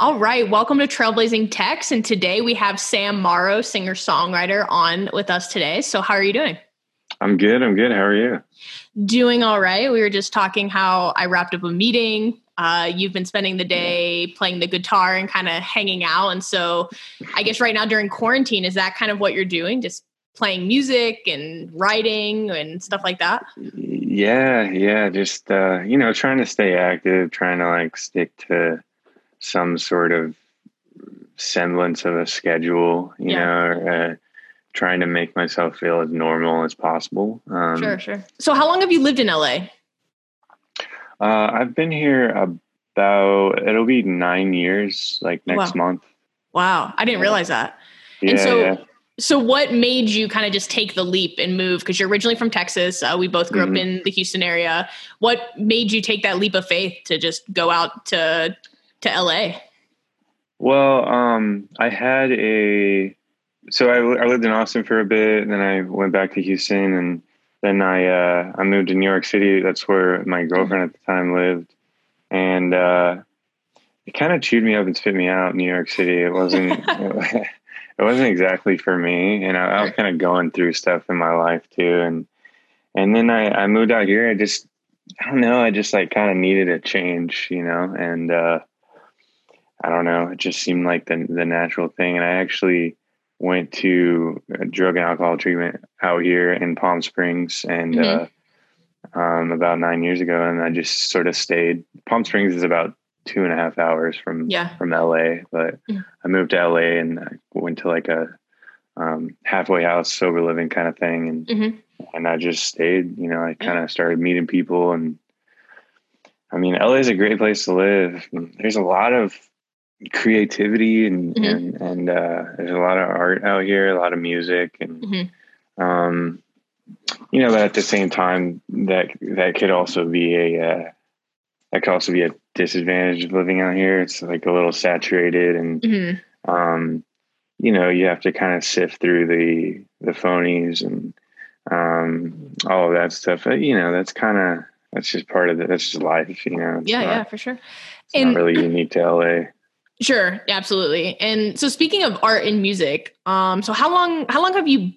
All right, welcome to Trailblazing Text. And today we have Sam Morrow, singer songwriter, on with us today. So, how are you doing? I'm good. I'm good. How are you? Doing all right. We were just talking how I wrapped up a meeting. Uh, you've been spending the day playing the guitar and kind of hanging out. And so, I guess right now during quarantine, is that kind of what you're doing? Just playing music and writing and stuff like that? Yeah, yeah. Just, uh, you know, trying to stay active, trying to like stick to some sort of semblance of a schedule, you yeah. know, or, uh, trying to make myself feel as normal as possible. Um, sure, sure. So, how long have you lived in LA? Uh, I've been here about it'll be nine years, like next wow. month. Wow, I didn't realize that. Yeah, and so, yeah. so what made you kind of just take the leap and move? Because you're originally from Texas. Uh, we both grew mm-hmm. up in the Houston area. What made you take that leap of faith to just go out to to LA? Well, um, I had a so I, I, lived in Austin for a bit, and then I went back to Houston, and then I uh, I moved to New York City. That's where my girlfriend at the time lived, and uh, it kind of chewed me up and spit me out. New York City. It wasn't. it wasn't exactly for me, and I, I was kind of going through stuff in my life too, and and then I, I moved out here. I just I don't know. I just like kind of needed a change, you know, and uh, I don't know. It just seemed like the the natural thing, and I actually went to drug and alcohol treatment out here in Palm Springs, and mm-hmm. uh, um, about nine years ago, and I just sort of stayed. Palm Springs is about two and a half hours from yeah. from LA, but mm-hmm. I moved to LA and I went to like a um, halfway house sober living kind of thing, and mm-hmm. and I just stayed. You know, I kind of started meeting people, and I mean, LA is a great place to live. There's a lot of creativity and mm-hmm. and, and uh, there's a lot of art out here, a lot of music, and mm-hmm. um, you know, but at the same time, that that could also be a uh, that could also be a disadvantage of living out here. It's like a little saturated, and mm-hmm. um, you know, you have to kind of sift through the the phonies and um, all of that stuff. But, you know, that's kind of that's just part of it. That's just life, you know. yeah, not, yeah, for sure. It's and, not really unique to LA. Sure, absolutely. And so speaking of art and music, um, so how long how long have you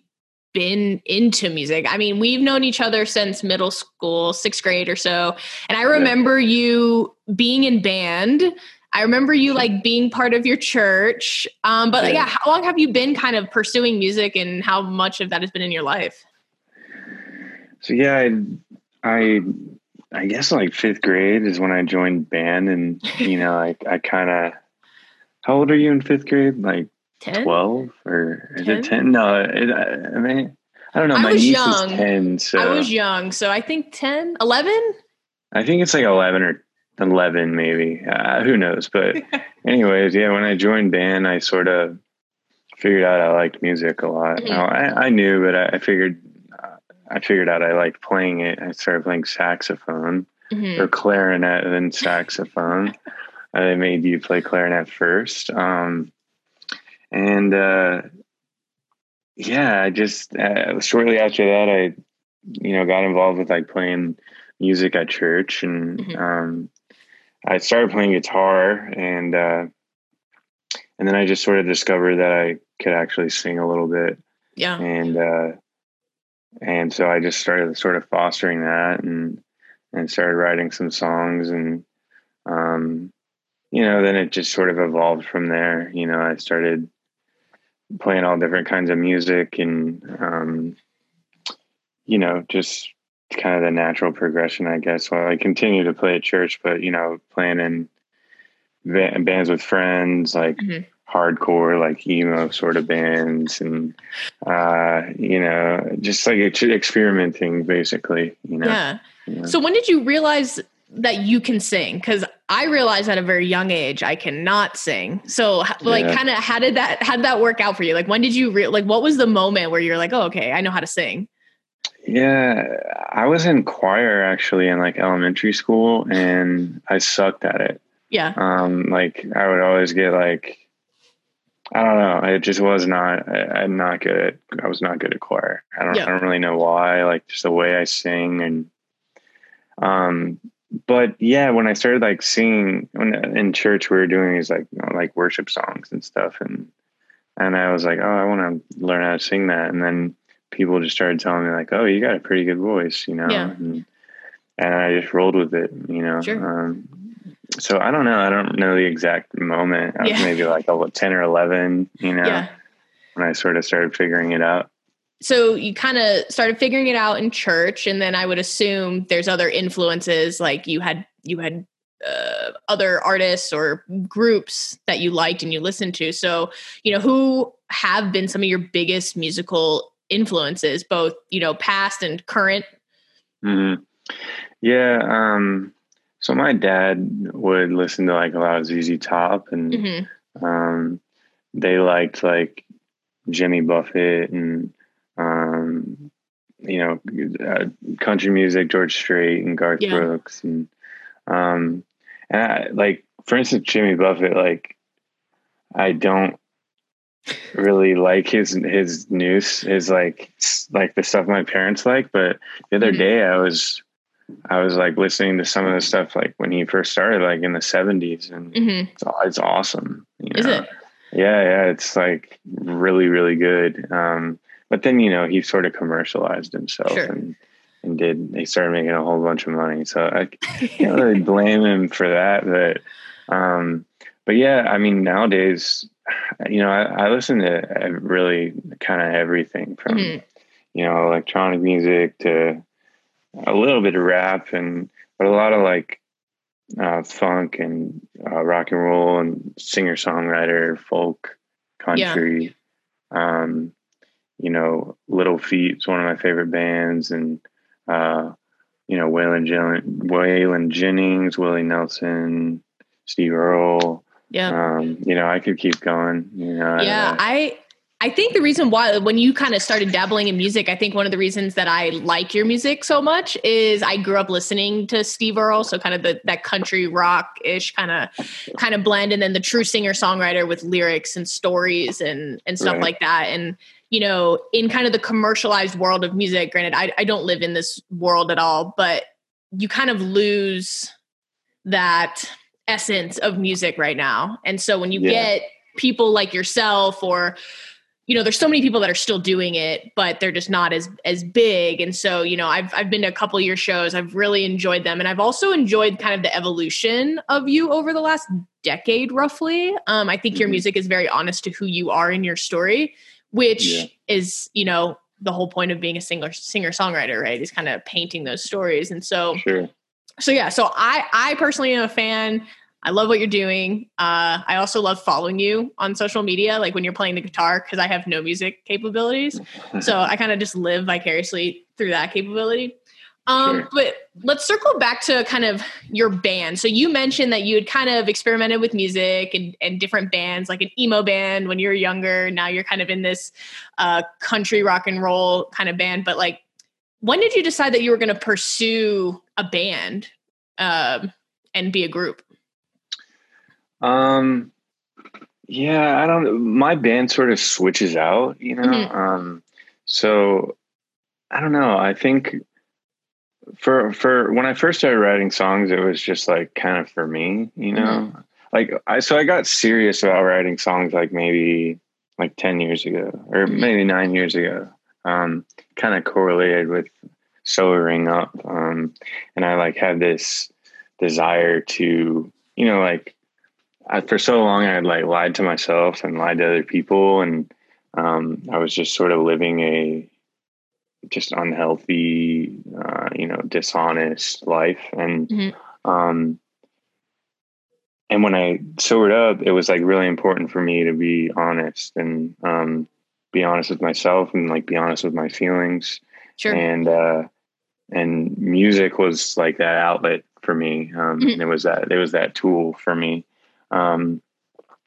been into music? I mean, we've known each other since middle school, sixth grade or so. And I remember yeah. you being in band. I remember you like being part of your church. Um, but yeah. yeah, how long have you been kind of pursuing music and how much of that has been in your life? So yeah, I, I I guess like fifth grade is when I joined band, and you know, I I kind of how old are you in fifth grade? Like 10? 12 or is 10? it 10? No, it, I mean, I don't know. I My niece young. is 10. So I was young. So I think 10, 11? I think it's like 11 or 11, maybe. Uh, who knows? But, anyways, yeah, when I joined band, I sort of figured out I liked music a lot. Mm-hmm. I, I, knew, but I, I figured. Uh, I figured out I liked playing it. I started playing saxophone mm-hmm. or clarinet and then saxophone. I made you play clarinet first. Um, and uh, yeah, I just uh, shortly after that, I you know got involved with like playing music at church, and mm-hmm. um, I started playing guitar, and uh, and then I just sort of discovered that I could actually sing a little bit. Yeah, and uh, and so I just started sort of fostering that, and and started writing some songs, and um, you know, then it just sort of evolved from there. You know, I started playing all different kinds of music and, um, you know, just kind of the natural progression, I guess. Well, I continue to play at church, but, you know, playing in bands with friends, like mm-hmm. hardcore, like emo sort of bands, and, uh, you know, just like experimenting basically, you know. Yeah. So when did you realize that you can sing because i realized at a very young age i cannot sing so like yeah. kind of how did that how did that work out for you like when did you re- like what was the moment where you're like oh okay i know how to sing yeah i was in choir actually in like elementary school and i sucked at it yeah um like i would always get like I don't know. It just was not. I, am not good. At, I was not good at choir. I don't. Yeah. I don't really know why. Like just the way I sing and um but yeah, when I started like singing when in church, we were doing these like you know, like worship songs and stuff, and and I was like, oh, I want to learn how to sing that, and then people just started telling me like, oh, you got a pretty good voice, you know, Yeah. and, and I just rolled with it, you know. Sure. Um, so I don't know. I don't know the exact moment. I was Yeah. maybe like a ten or eleven, you know, Yeah. when I sort of started figuring it out. So you kind of started figuring it out in church, and then I would assume there's other influences, like you had you had uh, other artists or groups that you liked and you listened to. So you know who have been some of your biggest musical influences, both you know past and current. hmm Yeah. Um, so my dad would listen to like a lot of ZZ Top, and hmm um, they liked like Jimmy Buffett and you know uh, country music, George Strait and Garth Yeah. Brooks, and um, and I, like for instance, Jimmy Buffett. Like I don't really like his his news, his like like the stuff my parents like. But the other Mhm. day, I was I was like listening to some of the stuff like when he first started, like in the seventies, and hmm it's, it's awesome. You Is it? Yeah, yeah, it's like really, really good. Um, but then you know he sort of commercialized himself Sure. and and did he started making a whole bunch of money. So I can't really blame him for that. But um, but yeah, I mean nowadays, you know, I, I listen to really kind of everything from Mhm. you know electronic music to a little bit of rap and but a lot of like uh, funk and uh, rock and roll and singer songwriter folk country um you know Little Feat is one of my favorite bands and uh you know waylon, Jen- waylon jennings willie nelson steve earle Yeah. um you know i could keep going you know yeah i i think the reason why when you kind of started dabbling in music i think one of the reasons that i like your music so much is i grew up listening to steve earle so kind of the, that country rock ish kind of kind of blend and then the true singer songwriter with lyrics and stories and and stuff Right. like that and you know in kind of the commercialized world of music granted I, I don't live in this world at all but you kind of lose that essence of music right now and so when you Yeah. get people like yourself or you know there's so many people that are still doing it but they're just not as as big. And so you know i've i've been to a couple of your shows. I've really enjoyed them. And i've also enjoyed kind of the evolution of you over the last decade roughly. Um i think your Mhm. music is very honest to who you are in your story which Yeah. is you know the whole point of being a singer singer songwriter right is kind of painting those stories. And so sure. so yeah so i i personally am a fan i love what you're doing. Uh i also love following you on social media like when you're playing the guitar because i have no music capabilities. So i kind of just live vicariously through that capability. Um Sure. but let's circle back to kind of your band. So you mentioned that you had kind of experimented with music and, and different bands like an emo band when you were younger. Now you're kind of in this uh country rock and roll kind of band. But like when did you decide that you were going to pursue a band um and be a group Um, yeah, I don't. My band sort of switches out, you know. Mhm. Um, so I don't know. I think for for when I first started writing songs, it was just like kind of for me, you know. Like I so I got serious about writing songs like maybe like ten years ago or Mhm. maybe nine years ago. Um, kind of correlated with sobering up. Um, and I like had this desire to, you know, like I, for so long I had like lied to myself and lied to other people, and um, I was just sort of living a just unhealthy, uh, you know, dishonest life, and Mhm. um, and when I sobered up, it was like really important for me to be honest and um, be honest with myself and like be honest with my feelings. Sure. And uh and music was like that outlet for me. Um Mhm. it was that it was that tool for me um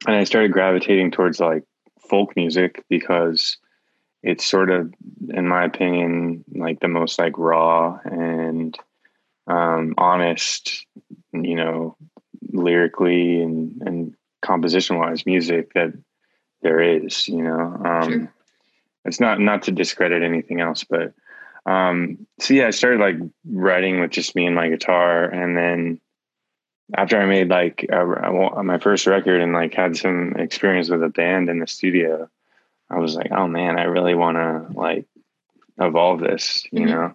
and i started gravitating towards like folk music because it's sort of in my opinion like the most like raw and um honest you know lyrically and and composition wise music that there is you know um Sure. it's not not to discredit anything else but Um, so yeah, I started like writing with just me and my guitar, and then after I made like a, my first record and like had some experience with a band in the studio, I was like, oh man, I really want to like evolve this, you mm-hmm. know.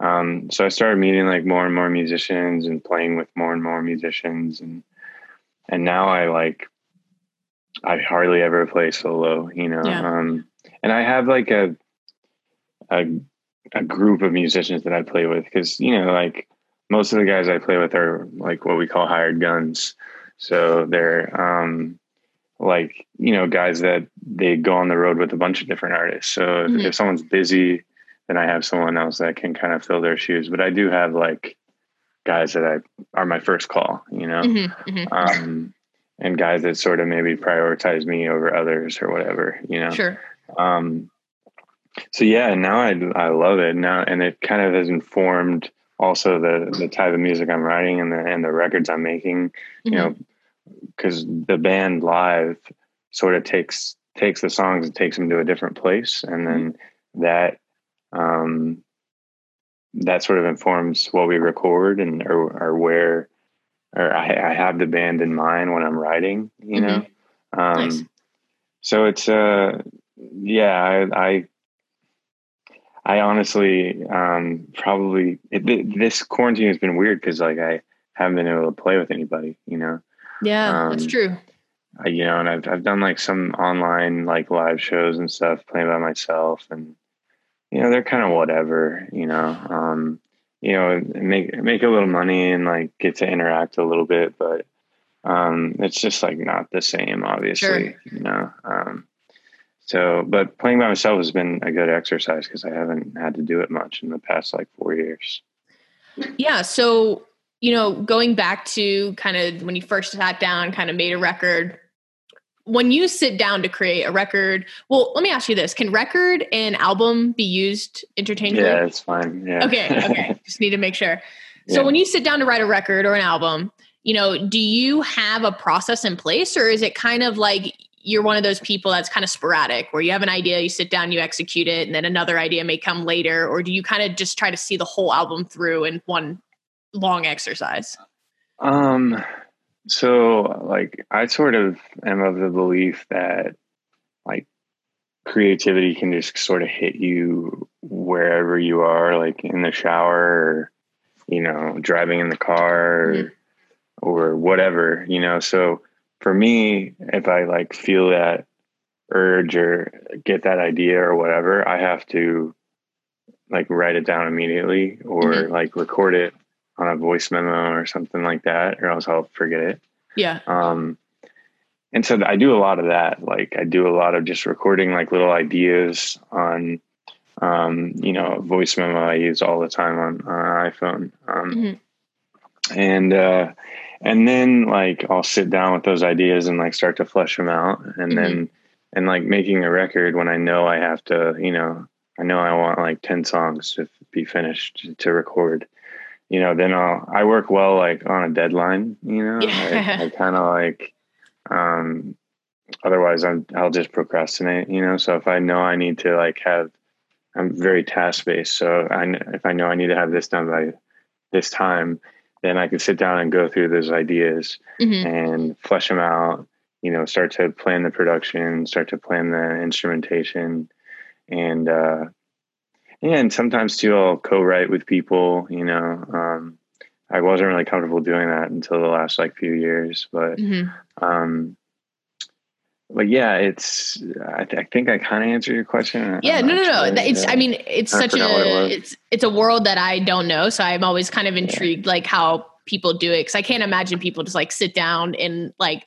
Um, so I started meeting like more and more musicians and playing with more and more musicians, and and now I like I hardly ever play solo, you know. Yeah. Um, and I have like a a a group of musicians that I play with because you know like most of the guys I play with are like what we call hired guns. So they're um, like you know guys that they go on the road with a bunch of different artists. So mm-hmm. if, if, someone's busy, then I have someone else that can kind of fill their shoes. But I do have like guys that I are my first call, you know, mm-hmm. Mm-hmm. Um, and guys that sort of maybe prioritize me over others or whatever, you know. Sure. Um, so yeah, and now I I love it now, and it kind of has informed also the the type of music I'm writing and the and the records I'm making. Mm-hmm. You know, because the band live sort of takes takes the songs and takes them to a different place, and then mm-hmm. that um that sort of informs what we record and or, or where or I, I, have the band in mind when I'm writing. You know, mm-hmm. um, nice. so it's uh yeah I, I I honestly um, probably it, this quarantine has been weird because like I haven't been able to play with anybody, you know. Yeah, um, that's true. I, you know, and I've I've done like some online like live shows and stuff playing by myself, and you know they're kind of whatever, you know. Um, you know, make make a little money and like get to interact a little bit, but um, it's just like not the same, obviously, sure. you know. Um, so, but playing by myself has been a good exercise because I haven't had to do it much in the past like four years. Yeah. So, you know, going back to kind of when you first sat down, kind of made a record, when you sit down to create a record, well, let me ask you this can record and album be used interchangeably? Yeah, it's fine. Yeah. Okay. Okay. Just need to make sure. So, yeah. when you sit down to write a record or an album, you know, do you have a process in place or is it kind of like you're one of those people that's kind of sporadic where you have an idea, you sit down, you execute it, and then another idea may come later? Or do you kind of just try to see the whole album through in one long exercise? Um, so like I sort of am of the belief that like creativity can just sort of hit you wherever you are, like in the shower or, you know, driving in the car mm-hmm. or whatever, you know. So for me, if I like feel that urge or get that idea or whatever, I have to like write it down immediately or mm-hmm. like record it on a voice memo or something like that, or else I'll forget it. Yeah. Um, and so I do a lot of that. Like I do a lot of just recording like little ideas on, um, you know, voice memo I use all the time on, on iPhone. Um, mm-hmm. and, uh, and then like I'll sit down with those ideas and like start to flesh them out and mm-hmm. then and like making a record when I know I have to, you know, I know I want like 10 songs to be finished to record, you know, then I'll, I work well like on a deadline, you know, yeah. I, I kind of like, um, otherwise I'm, I'll just procrastinate, you know? So if I know I need to like have, I'm very task based. So I, if I know I need to have this done by this time, then I can sit down and go through those ideas mm-hmm. and flesh them out. You know, start to plan the production, start to plan the instrumentation, and uh, and sometimes too, I'll co-write with people. You know, um, I wasn't really comfortable doing that until the last like few years, but mm-hmm. um, but yeah, it's. I, th- I think I kind of answered your question. Yeah, no, no, no. It's. I mean, it's I such a. It it's. It's a world that I don't know, so I'm always kind of intrigued, yeah. like how people do it, because I can't imagine people just like sit down and like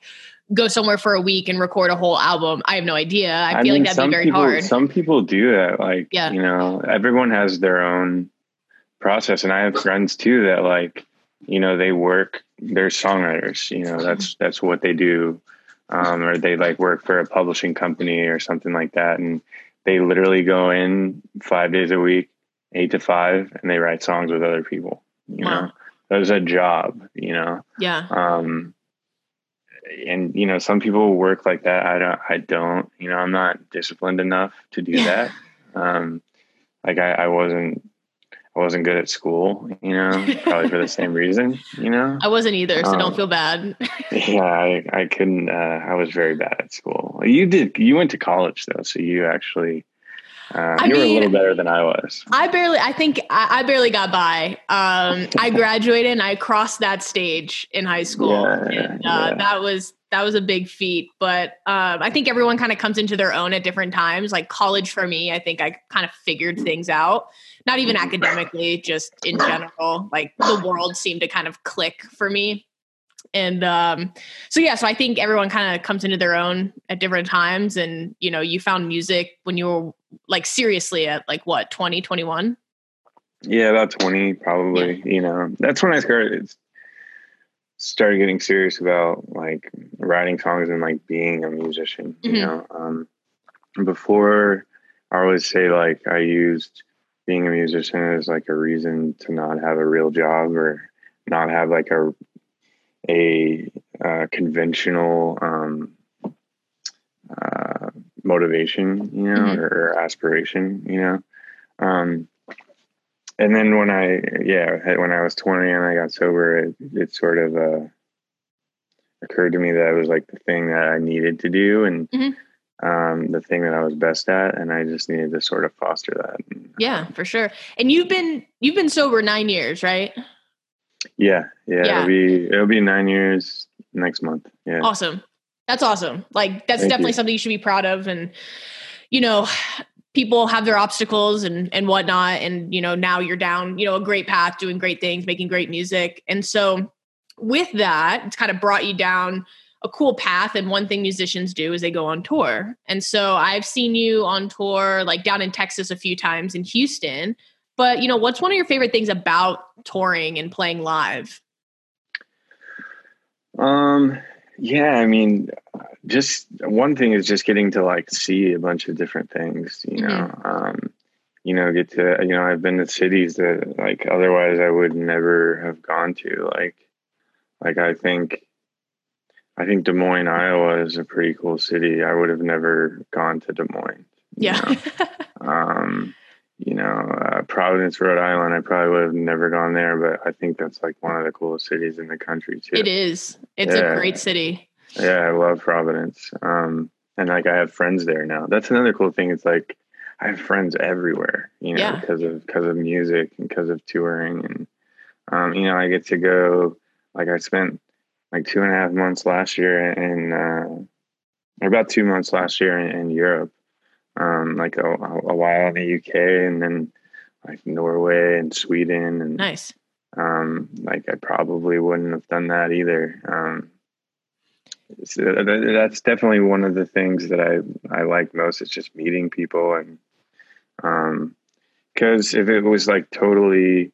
go somewhere for a week and record a whole album. I have no idea. I, I feel mean, like that'd be very people, hard. Some people do that. Like, yeah. you know, everyone has their own process, and I have friends too that like, you know, they work. They're songwriters. You know, that's that's what they do um, or they like work for a publishing company or something like that, and they literally go in five days a week, eight to five, and they write songs with other people. You wow. know, that's a job. You know, yeah. Um, and you know, some people work like that. I don't. I don't. You know, I'm not disciplined enough to do yeah. that. Um, like I, I wasn't I wasn't good at school, you know, probably for the same reason, you know. I wasn't either, so um, don't feel bad. yeah, I, I couldn't. Uh, I was very bad at school. You did. You went to college though, so you actually. Uh, you mean, were a little better than I was. I barely. I think I, I barely got by. Um, I graduated and I crossed that stage in high school, yeah, and uh, yeah. that was that was a big feat. But um, I think everyone kind of comes into their own at different times. Like college for me, I think I kind of figured things out not even academically, just in general. Like the world seemed to kind of click for me. And um, so yeah, so I think everyone kind of comes into their own at different times. And you know, you found music when you were like seriously at like what, 20, 21? Yeah, about 20 probably. Yeah. You know, that's when I started started getting serious about like writing songs and like being a musician, you mm-hmm. know. Um before I always say like I used being a musician as like a reason to not have a real job or not have like a a uh, conventional um, uh, motivation, you know, mm-hmm. or, or, aspiration, you know. Um, and then when I, yeah, when I was 20 and I got sober, it, it sort of uh, occurred to me that it was like the thing that I needed to do. And mm-hmm um, the thing that I was best at, and I just needed to sort of foster that. Yeah, for sure. And you've been you've been sober nine years, right? Yeah, yeah. yeah. It'll be it'll be nine years next month. Yeah. Awesome. That's awesome. Like that's Thank definitely you. something you should be proud of. And you know, people have their obstacles and and whatnot. And you know, now you're down, you know, a great path, doing great things, making great music. And so with that, it's kind of brought you down a cool path and one thing musicians do is they go on tour and so i've seen you on tour like down in texas a few times in houston but you know what's one of your favorite things about touring and playing live um yeah i mean just one thing is just getting to like see a bunch of different things you know mm-hmm. um you know get to you know i've been to cities that like otherwise i would never have gone to like like i think I think Des Moines, Iowa is a pretty cool city. I would have never gone to Des Moines. Yeah. Um, you know, uh, Providence, Rhode Island, I probably would have never gone there, but I think that's like one of the coolest cities in the country too. It is. It's yeah. a great city. Yeah, I love Providence. Um, and like I have friends there now. That's another cool thing. It's like I have friends everywhere, you know, yeah. because of because of music and because of touring and um, you know, I get to go like I spent like two and a half months last year in uh, or about two months last year in, in Europe, um, like a, a, while in the UK and then like Norway and Sweden and nice. Um, like I probably wouldn't have done that either. Um, so that's definitely one of the things that I I like most. It's just meeting people and um, because if it was like totally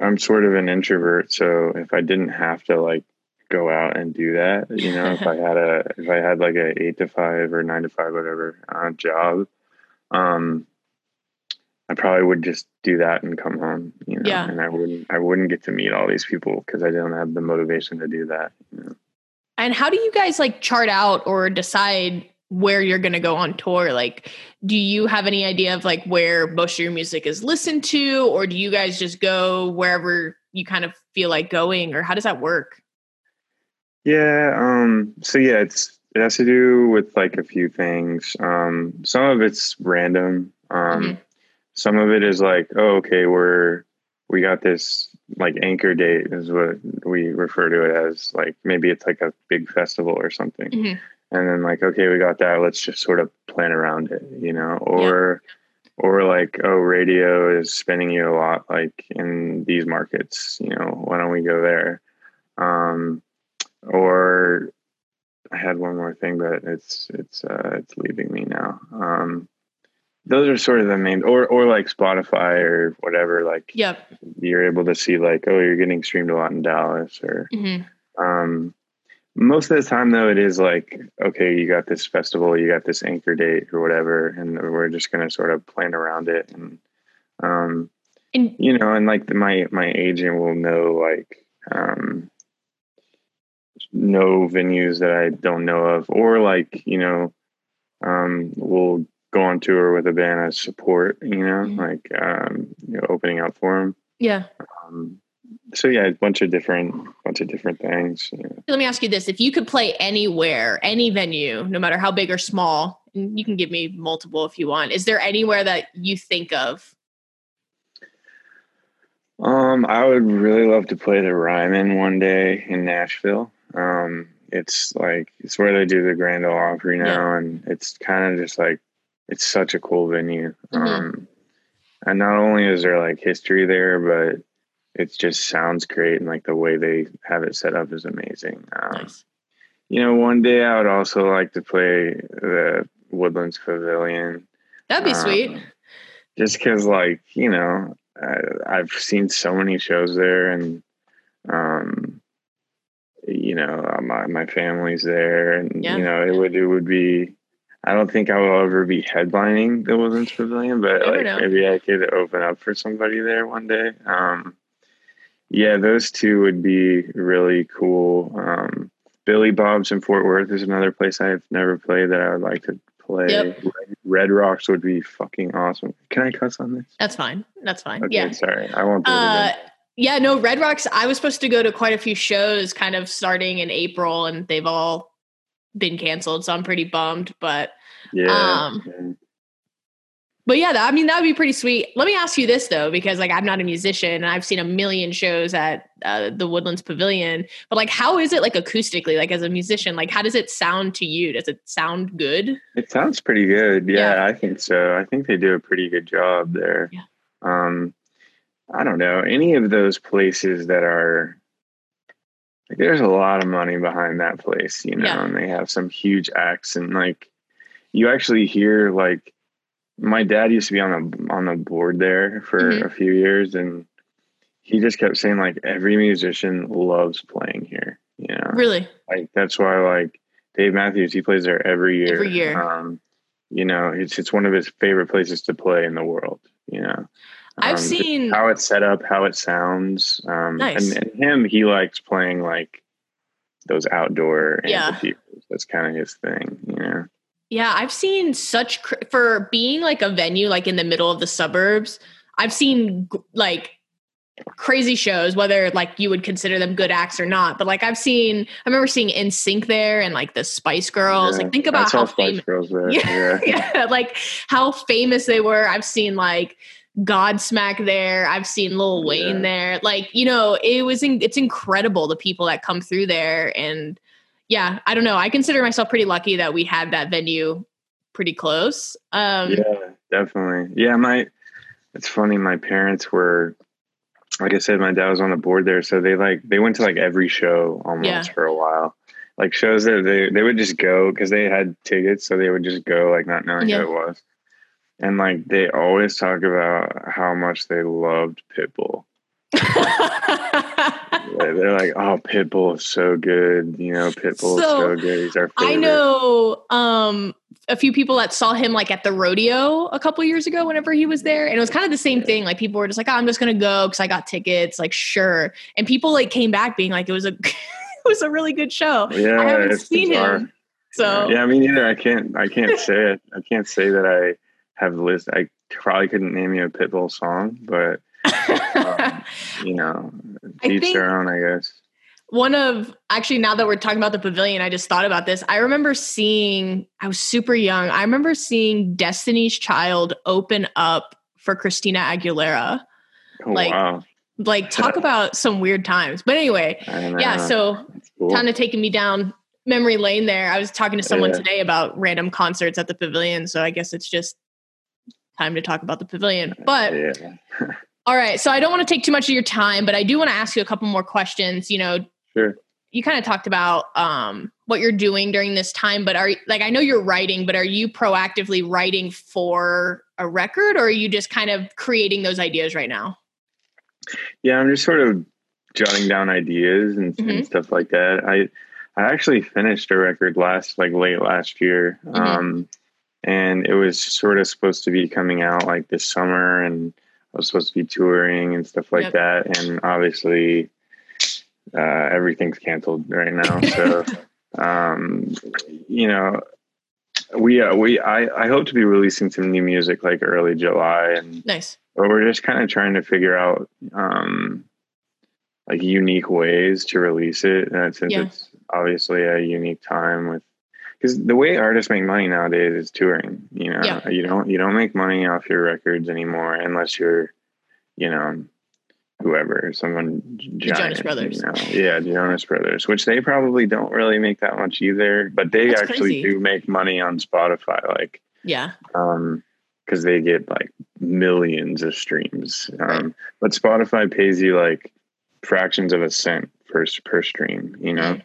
I'm sort of an introvert, so if I didn't have to like go out and do that, you know, if I had a if I had like a eight to five or nine to five whatever uh, job, um, I probably would just do that and come home, you know, yeah. and I wouldn't I wouldn't get to meet all these people because I don't have the motivation to do that. You know? And how do you guys like chart out or decide where you're going to go on tour like do you have any idea of like where most of your music is listened to or do you guys just go wherever you kind of feel like going or how does that work yeah um so yeah it's it has to do with like a few things. Um some of it's random. Um mm-hmm. some of it is like oh okay we're we got this like anchor date is what we refer to it as like maybe it's like a big festival or something. Mm-hmm. And then like okay we got that let's just sort of plan around it you know? Or yeah. or like oh radio is spending you a lot like in these markets you know? Why don't we go there? Um or i had one more thing but it's it's uh it's leaving me now um those are sort of the main or or like spotify or whatever like yep you're able to see like oh you're getting streamed a lot in dallas or mm-hmm. um most of the time, though, it is like, okay, you got this festival, you got this anchor date or whatever, and we're just going to sort of plan around it. And, um, and, you know, and like the, my, my agent will know, like, um, know venues that I don't know of, or like, you know, um, we'll go on tour with a band as support, you know, mm-hmm. like um, you know, opening up for them. Yeah. Um, so yeah, a bunch of different bunch of different things. Yeah. Let me ask you this: If you could play anywhere, any venue, no matter how big or small, you can give me multiple if you want. Is there anywhere that you think of? Um, I would really love to play the Ryman one day in Nashville. Um, it's like it's where they do the Grand Ole Opry now, yeah. and it's kind of just like it's such a cool venue. Mm-hmm. Um, and not only is there like history there, but it just sounds great, and like the way they have it set up is amazing. Um, nice. You know, one day I would also like to play the Woodlands Pavilion. That'd be um, sweet. Just because, like, you know, I, have seen so many shows there, and um, you know, my my family's there, and yeah. you know, it would it would be. I don't think I will ever be headlining the Woodlands Pavilion, but like know. maybe I could open up for somebody there one day. Um, yeah, those two would be really cool. Um, Billy Bob's in Fort Worth is another place I've never played that I would like to play. Yep. Red, Red, Rocks would be fucking awesome. Can I cuss on this? That's fine. That's fine. Okay, yeah. Sorry, I won't. Uh, yeah, no, Red Rocks. I was supposed to go to quite a few shows, kind of starting in April, and they've all been canceled. So I'm pretty bummed. But yeah. Um, but yeah, I mean, that would be pretty sweet. Let me ask you this though, because like I'm not a musician and I've seen a million shows at uh, the Woodlands Pavilion, but like, how is it like acoustically, like as a musician, like how does it sound to you? Does it sound good? It sounds pretty good. Yeah, yeah. I think so. I think they do a pretty good job there. Yeah. Um, I don't know any of those places that are like, there's a lot of money behind that place, you know, yeah. and they have some huge acts and like you actually hear like my dad used to be on the on the board there for mm-hmm. a few years and he just kept saying like every musician loves playing here you know? Really? Like that's why like dave matthews he plays there every year. Every year. Um you know it's it's one of his favorite places to play in the world you know i've um, seen how it's set up how it sounds um nice. and, and him he likes playing like those outdoor yeah. that's kind of his thing you know yeah, I've seen such cr- for being like a venue like in the middle of the suburbs. I've seen like crazy shows, whether like you would consider them good acts or not. But like I've seen, I remember seeing NSYNC there and like the Spice Girls. Yeah, like think about how famous. Yeah, yeah. yeah, like how famous they were. I've seen like Godsmack there. I've seen Lil Wayne yeah. there. Like you know, it was in, it's incredible the people that come through there and yeah, I don't know. I consider myself pretty lucky that we had that venue pretty close. Um, yeah, definitely. Yeah, my it's funny. My parents were, like I said, my dad was on the board there, so they like they went to like every show almost yeah. for a while. Like shows that they they would just go because they had tickets, so they would just go like not knowing yeah. who it was. And like they always talk about how much they loved Pitbull. They're like, oh, Pitbull is so good. You know, Pitbull so, is so good. He's our favorite. I know um, a few people that saw him like at the rodeo a couple years ago whenever he was there. And it was kind of the same thing. Like people were just like, oh, I'm just going to go because I got tickets. Like, sure. And people like came back being like, it was a, it was a really good show. Yeah. I haven't seen bizarre. him. So yeah, I mean, either I can't, I can't say it. I can't say that I have list. I probably couldn't name you a Pitbull song, but um, you know, each their own, I guess. One of actually, now that we're talking about the pavilion, I just thought about this. I remember seeing, I was super young. I remember seeing Destiny's Child open up for Christina Aguilera. Oh, like, wow. like talk about some weird times. But anyway, yeah. So cool. kind of taking me down memory lane there. I was talking to someone yeah. today about random concerts at the pavilion. So I guess it's just time to talk about the pavilion. But yeah. All right. So I don't want to take too much of your time, but I do want to ask you a couple more questions. You know, sure. You kind of talked about um, what you're doing during this time, but are like I know you're writing, but are you proactively writing for a record, or are you just kind of creating those ideas right now? Yeah, I'm just sort of jotting down ideas and, mm-hmm. and stuff like that. I I actually finished a record last like late last year, mm-hmm. um, and it was sort of supposed to be coming out like this summer and I was supposed to be touring and stuff like yep. that, and obviously uh, everything's canceled right now. So, um, you know, we uh, we I I hope to be releasing some new music like early July and nice. But we're just kind of trying to figure out um like unique ways to release it, and since yeah. it's obviously a unique time with because the way artists make money nowadays is touring. You know, yeah. you don't you don't make money off your records anymore unless you're, you know, whoever, someone giant. Jonas Brothers. You know? Yeah, Jonas Brothers, which they probably don't really make that much either, but they That's actually crazy. do make money on Spotify. Like, yeah, um, because they get like millions of streams. Um, right. but Spotify pays you like fractions of a cent per per stream. You know. Right.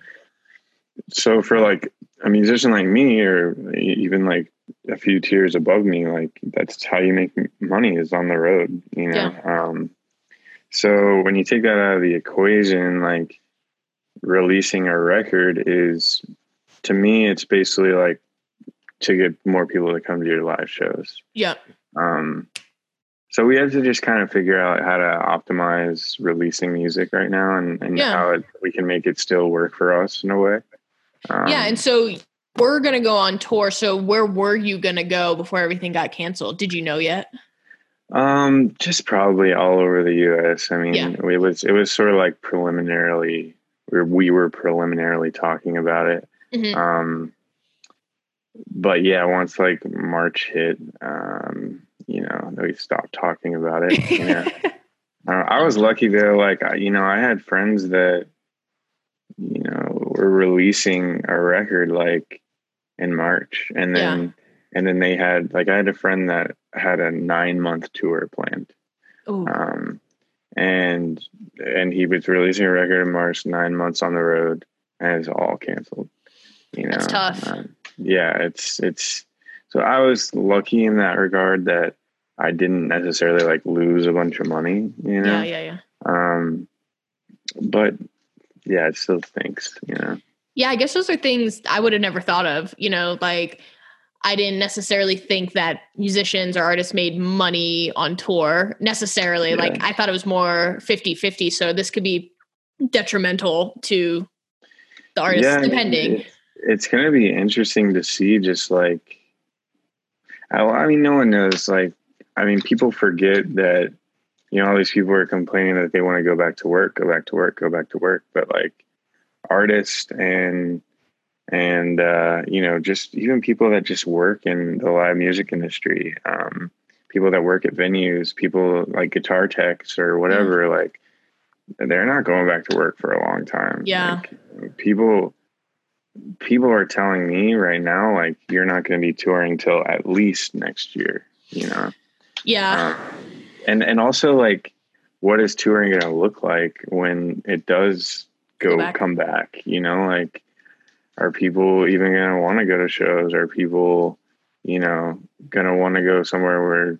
So for like a musician like me, or even like a few tiers above me, like that's how you make money is on the road. You know. Yeah. Um, so when you take that out of the equation, like releasing a record is to me, it's basically like to get more people to come to your live shows. Yeah. Um, so we have to just kind of figure out how to optimize releasing music right now and, and yeah. how it, we can make it still work for us in a way. Um, yeah. And so we're going to go on tour. So where were you going to go before everything got canceled? Did you know yet? Um, just probably all over the U.S. I mean, yeah. it was it was sort of like preliminarily, we were, we were preliminarily talking about it. Mm-hmm. Um, but yeah, once like March hit, um, you know, we stopped talking about it. Yeah, uh, I was lucky though. Like, you know, I had friends that, you know, were releasing a record like in March, and then. Yeah and then they had like I had a friend that had a nine month tour planned. Um, and and he was releasing a record in March, nine months on the road, and it's all canceled. You know, it's tough. Um, yeah, it's it's. So I was lucky in that regard that I didn't necessarily like lose a bunch of money. You know. Yeah, yeah, yeah. Um, but yeah, it still stinks. You know. Yeah, I guess those are things I would have never thought of. You know, like I didn't necessarily think that musicians or artists made money on tour necessarily. Yeah. Like I thought it was more 50-50. So this could be detrimental to the artist yeah, depending. It, it's going to be interesting to see just like I mean no one knows like I mean people forget that you know all these people are complaining that they want to go back to work, go back to work, go back to work, but like artists and and uh, you know just even people that just work in the live music industry um, people that work at venues people like guitar techs or whatever mm. like they're not going back to work for a long time. Yeah. Like, people people are telling me right now like you're not going to be touring till at least next year you know? Yeah. Um, and and also like what is touring going to look like when it does go, go back. come back you know like are people even going to want to go to shows? Are people, you know, going to want to go somewhere where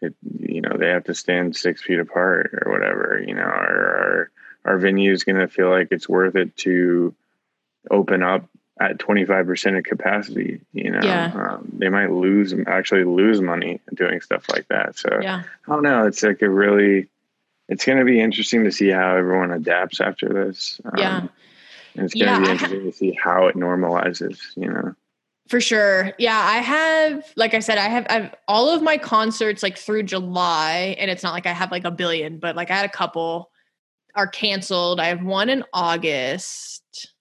it, you know, they have to stand six feet apart or whatever, you know, or our venue is going to feel like it's worth it to open up at 25% of capacity, you know, yeah. um, they might lose, actually lose money doing stuff like that. So yeah. I don't know. It's like a really, it's going to be interesting to see how everyone adapts after this. Um, yeah. And it's going to yeah, be interesting ha- to see how it normalizes, you know. For sure. Yeah, I have like I said I have I've all of my concerts like through July and it's not like I have like a billion, but like I had a couple are canceled. I have one in August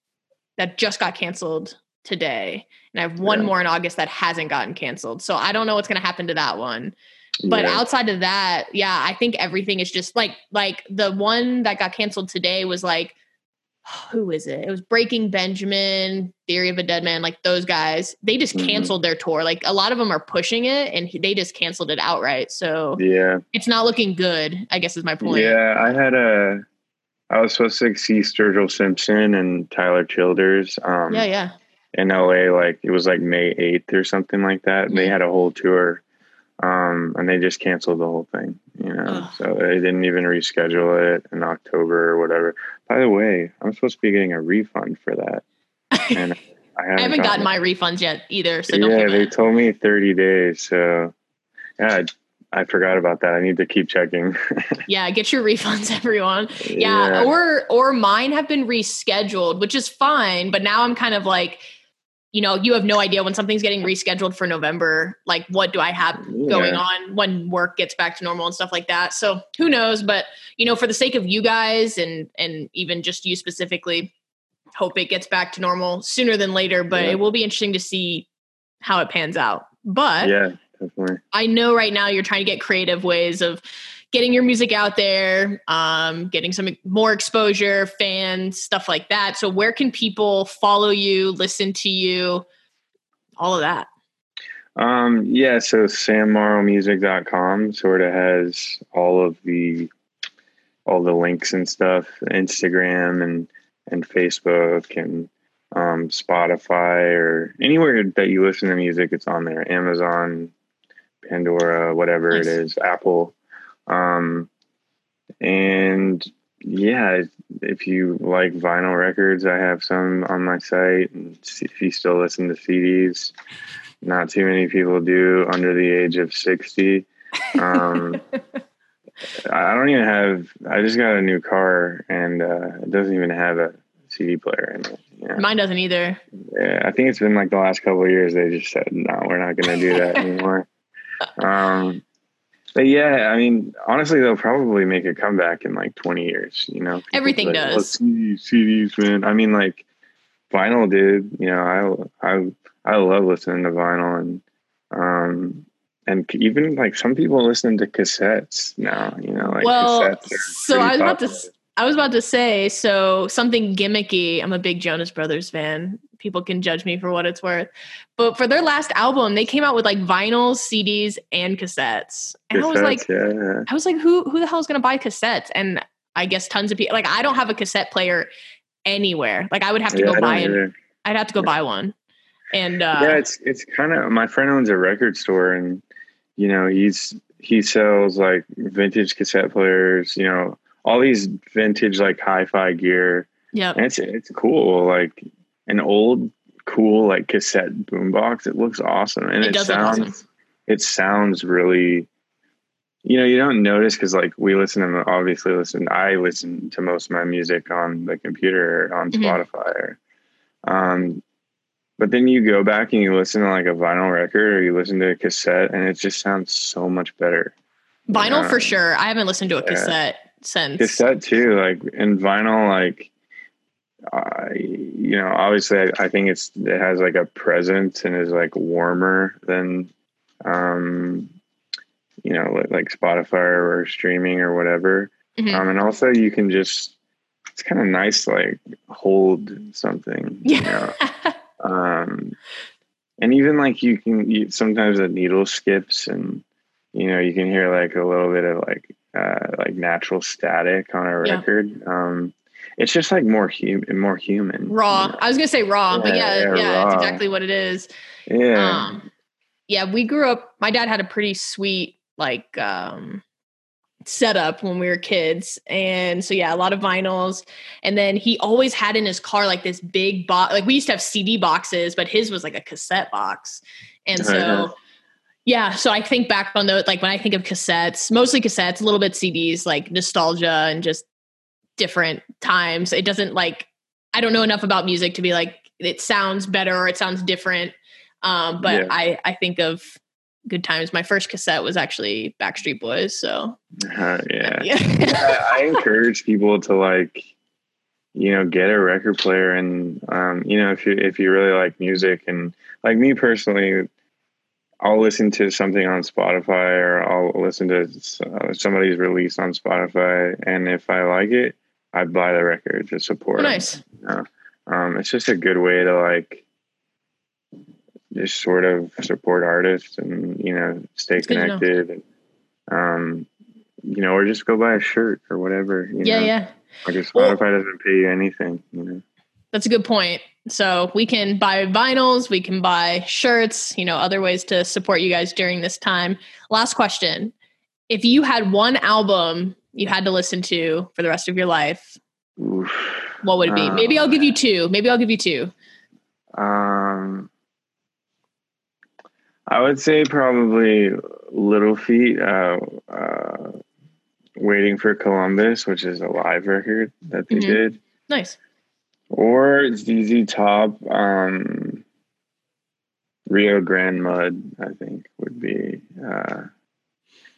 that just got canceled today. And I have one yeah. more in August that hasn't gotten canceled. So I don't know what's going to happen to that one. But yeah. outside of that, yeah, I think everything is just like like the one that got canceled today was like who is it? It was Breaking Benjamin, Theory of a Deadman, like those guys. They just mm-hmm. canceled mm-hmm. their tour. Like a lot of them are pushing it, and they just canceled it outright. So yeah, it's not looking good. I guess is my point. Yeah, I had a. I was supposed to see Sturgill Simpson and Tyler Childers. Um, yeah, yeah. In LA, like it was like May eighth or something like that. Mm-hmm. They had a whole tour, um, and they just canceled the whole thing. You know, Ugh. so they didn't even reschedule it in October or whatever. By the way, I'm supposed to be getting a refund for that. And I haven't, I haven't gotten, my refunds yet either. So yeah, they told me 30 days. So yeah, I, I forgot about that. I need to keep checking. yeah, get your refunds, everyone. Yeah, yeah, or or mine have been rescheduled, which is fine. But now I'm kind of like, you know, you have no idea when something's getting rescheduled for November, like what do I have yeah. going on when work gets back to normal and stuff like that. So who knows? But you know, for the sake of you guys and and even just you specifically, hope it gets back to normal sooner than later. But yeah. it will be interesting to see how it pans out. But yeah, definitely. I know right now you're trying to get creative ways of getting your music out there, um, getting some more exposure, fans, stuff like that. So, where can people follow you, listen to you, all of that? Um, yeah, so sammorrowmusic.com sort of has all of the all the links and stuff, Instagram and and Facebook and um, Spotify or anywhere that you listen to music, it's on there. Amazon, Pandora, whatever nice. it is, Apple. Um, and yeah, if you like vinyl records, I have some on my site. And if you still listen to CDs, not too many people do under the age of 60. Um, I don't even have, I just got a new car and uh, it doesn't even have a CD player in it. Yeah. Mine doesn't either. Yeah, I think it's been like the last couple of years they just said, no, we're not going to do that anymore. Um, but yeah, I mean, honestly, they'll probably make a comeback in like 20 years. You know, People everything like, does. Oh, CDs, man. I mean, like vinyl did. You know, I I I love listening to vinyl and um and even like some people listen to cassettes now. You know, like well, so I was about to I was about to say, so something gimmicky. I'm a big Jonas Brothers fan. People can judge me for what it's worth. But for their last album, they came out with like vinyls, CDs, and cassettes. And cassettes, I was like, yeah. I was like, who who the hell is gonna buy cassettes? And I guess tons of people like I don't have a cassette player anywhere. Like I would have to yeah, go buy it. I'd have to go yeah. buy one. And uh, yeah, it's it's kind of my friend owns a record store and you know, he's he sells like vintage cassette players, you know, all these vintage like hi-fi gear. Yeah, it's it's cool. Like an old cool like cassette boombox. It looks awesome, and it, it sounds awesome. it sounds really. You know, you don't notice because like we listen to obviously listen. I listen to most of my music on the computer on mm-hmm. Spotify. Or, um, but then you go back and you listen to like a vinyl record or you listen to a cassette, and it just sounds so much better. Vinyl um, for sure. I haven't listened to a yeah. cassette sense. Cassette too, like in vinyl, like uh, you know, obviously, I, I, think it's it has like a presence and is like warmer than, um, you know, like Spotify or streaming or whatever. Mm-hmm. Um, and also, you can just it's kind of nice, like hold something. Yeah. You know? um, and even like you can you, sometimes the needle skips and you know you can hear like a little bit of like uh, like natural static on a record. Yeah. Um, it's just like more human, more human. Raw. You know? I was gonna say raw, yeah, but yeah, yeah, yeah it's exactly what it is. Yeah. Um, yeah, we grew up. My dad had a pretty sweet like um, setup when we were kids, and so yeah, a lot of vinyls. And then he always had in his car like this big box. Like we used to have CD boxes, but his was like a cassette box, and so yeah, so I think back on those, like when I think of cassettes, mostly cassettes, a little bit CDs, like nostalgia and just different times. It doesn't like, I don't know enough about music to be like, it sounds better or it sounds different. Um, but yeah. I, I think of good times. My first cassette was actually Backstreet Boys. So, uh, yeah. yeah. I, I encourage people to like, you know, get a record player and, um, you know, if you, if you really like music and like me personally, I'll listen to something on Spotify or I'll listen to uh, somebody's release on Spotify, and if I like it, I buy the record to support. Oh, nice. You know? um, it's just a good way to like just sort of support artists and you know stay connected. And, um, you know, or just go buy a shirt or whatever. yeah, know? yeah. Like Spotify well, doesn't pay you anything. You know. That's a good point. So we can buy vinyls, we can buy shirts, you know, other ways to support you guys during this time. Last question. If you had one album you had to listen to for the rest of your life, Oof. what would it be? Uh, Maybe I'll give you two. Maybe I'll give you two. Um I would say probably Little Feat, uh, uh, Waiting for Columbus, which is a live record that they mm-hmm. did. Nice or ZZ Top. Um, Rio Grande Mud, I think, would be. Uh,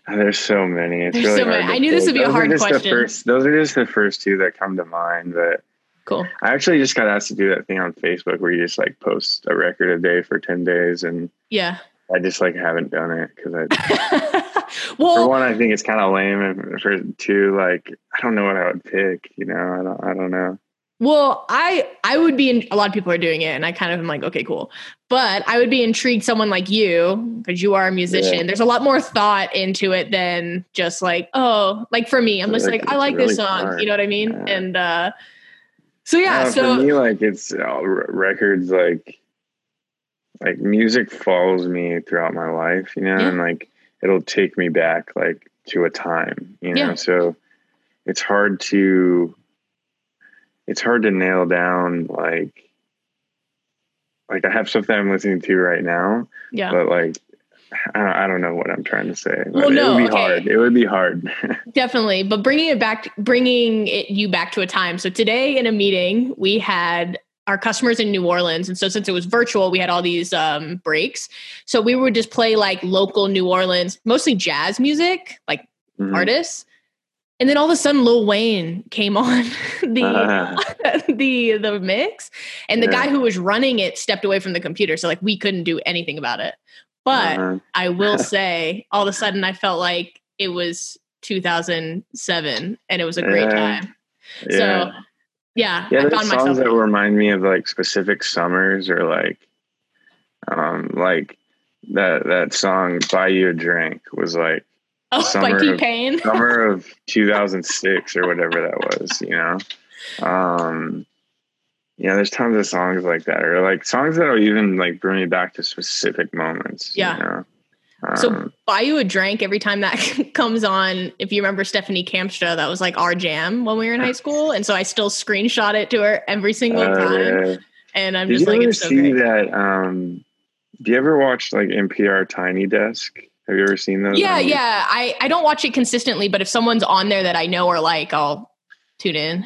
there's so many. It's There's really so many. hard I knew this would be a Those are hard question. first- those are just the first two that come to mind. But Cool. I actually just got asked to do that thing on Facebook where you just like post a record a day for ten days, and Yeah. I just like haven't done it because I, well, for one, I think it's kind of lame, and for two, like I don't know what I would pick. You know, I don't, I don't know. Well, I I would be in a lot of people are doing it and I kind of am like, okay, cool. But I would be intrigued someone like you, because you are a musician. Yeah. There's a lot more thought into it than just like, oh, like for me, I'm just Like, like, I like really this song. hard. You know what I mean? Yeah. And uh so yeah, Uh, so for me, like it's uh, r- records like like music follows me throughout my life, you know, Yeah. and like it'll take me back like to a time, you know. So it's hard to it's hard to nail down like like I have stuff that I'm listening to right now, yeah. but like I don't, I don't know what I'm trying to say. Well, no, it would be okay. hard. It would be hard. Definitely, but bringing it back, bringing it you back to a time. So today in a meeting, we had our customers in New Orleans, and so since it was virtual, we had all these um, breaks. So we would just play like local New Orleans, mostly jazz music, like Mhm. artists. And then all of a sudden, Lil Wayne came on the Uh, the the mix, and the Yeah. guy who was running it stepped away from the computer, so like we couldn't do anything about it. But uh, I will say, all of a sudden, I felt like it was 2007, and it was a great Yeah. time. So, yeah, yeah I there's found songs myself. that remind me of like specific summers or like um like that that song buy you a drink was like oh, by Summer T Pain. summer of 2006 or whatever that was you know um yeah there's tons of songs like that or like songs that'll even like bring me back to specific moments Yeah. you know? So Um, buy you a drink every time that comes on. If you remember Stephanie Kamstra, that was like our jam when we were in high school, and so I still screenshot it to her every single uh, time. yeah. And I'm Did just you like, ever it's so see great. that um do you ever watch like NPR Tiny Desk? Have you ever seen those? Yeah, on- yeah. I I don't watch it consistently, but if someone's on there that I know or like, I'll tune in.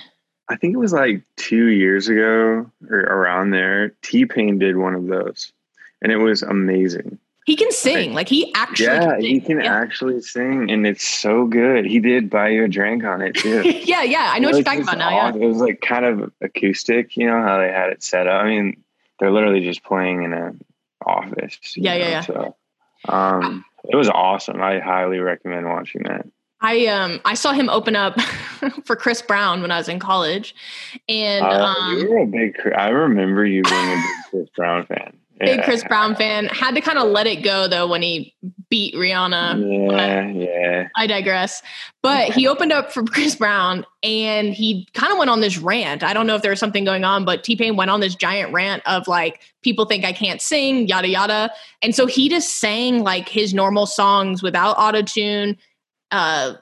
I think it was like two years ago or around there. T Pain did one of those, and it was amazing. He can sing, like he actually. yeah, can he can Yeah. actually sing, and it's so good. He did buy you a drink on it too. yeah, yeah. I know what you're talking about now. Yeah. It was like kind of acoustic, you know how they had it set up. I mean, they're literally just playing in an office. Yeah, yeah, know, yeah. So, um, it was awesome. I highly recommend watching that. I um I saw him open up for Chris Brown when I was in college, and Uh, um, you were a big. I remember you being a big Chris Brown fan. Big. Chris Brown fan. Had to kind of let it go though when he beat Rihanna. Yeah, yeah. I digress. But he opened up for Chris Brown and he kind of went on this rant. I don't know if there was something going on, but T Pain went on this giant rant of like, people think I can't sing, yada, yada. And so he just sang like his normal songs without auto tune, uh,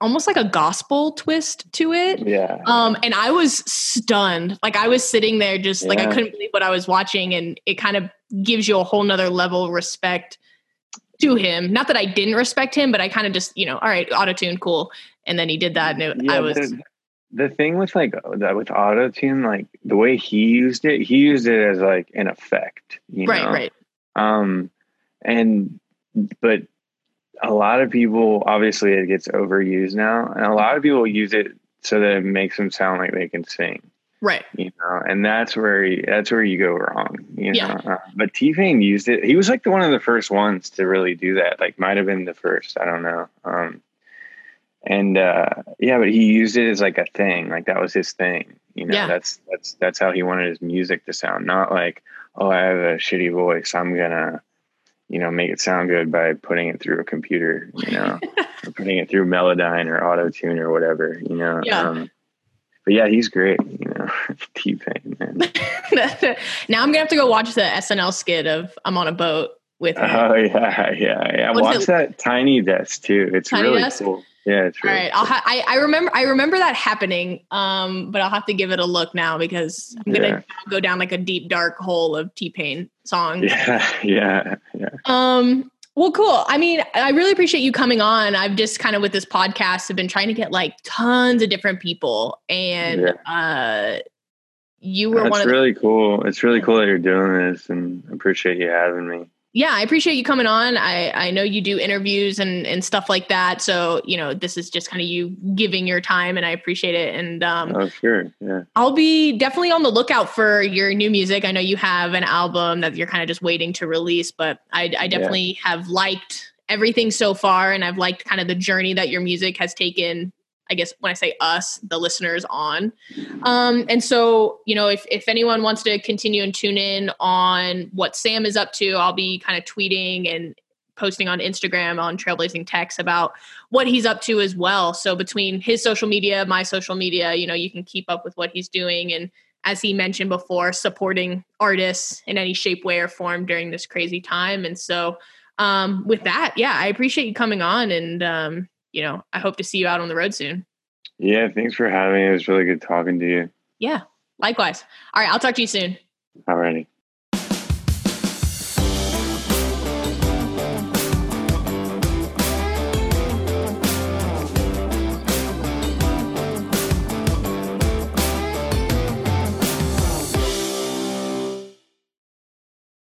almost like a gospel twist to it. Yeah. Um, and I was stunned. Like I was sitting there just like I couldn't believe what I was watching, and it kind of gives you a whole nother level of respect to him. Not that I didn't respect him, but I kind of just, you know, all right, auto tune, cool. And then he did that, and it, Yeah, I was the, the thing with like that with auto tune, like the way he used it, he used it as like an effect. You right, know? right. Um, and but a lot of people obviously it gets overused now, and a lot of people use it so that it makes them sound like they can sing. Right. You know, and that's where you, that's where you go wrong. You know, Yeah. uh, but T Pain used it. He was like the one of the first ones to really do that. Like, might have been the first. I don't know. Um, and uh, yeah, but he used it as like a thing. Like that was his thing. You know, Yeah. that's that's that's how he wanted his music to sound. Not like, oh, I have a shitty voice. I'm gonna, you know, make it sound good by putting it through a computer. You know, or putting it through Melodyne or Auto Tune or whatever. You know. Yeah. Um, but yeah, he's great. You know, T Pain, man. now I'm gonna have to go watch the SNL skit of I'm on a boat with him. Oh yeah, yeah, yeah. What Watch that Tiny Desk too. It's Tiny really Desk? cool. Yeah, it's All right, I'll ha- I I remember I remember that happening, um, but I'll have to give it a look now because I'm gonna Yeah. go down like a deep dark hole of T Pain songs. Yeah, yeah, yeah. Um, well, cool. I mean, I really appreciate you coming on. I've just kind of with this podcast have been trying to get like tons of different people, and uh, you were That's one of it's really the- cool. It's really cool that you're doing this, and appreciate you having me. Yeah, I appreciate you coming on. I I know you do interviews and and stuff like that. So you know, this is just kind of you giving your time, and I appreciate it. And um, oh, sure, yeah. I'll be definitely on the lookout for your new music. I know you have an album that you're kind of just waiting to release, but I I definitely yeah. have liked everything so far, and I've liked kind of the journey that your music has taken I guess when I say us, the listeners on. Um, and so, you know, if, if anyone wants to continue and tune in on what Sam is up to, I'll be kind of tweeting and posting on Instagram on Trailblazing Techs about what he's up to as well. So between his social media, my social media, you know, you can keep up with what he's doing. And as he mentioned before, supporting artists in any shape, way, or form during this crazy time. And so, um, with that, yeah, I appreciate you coming on and, um, you know, I hope to see you out on the road soon. Yeah, thanks for having me. It was really good talking to you. Yeah, likewise. All right, I'll talk to you soon. Alrighty.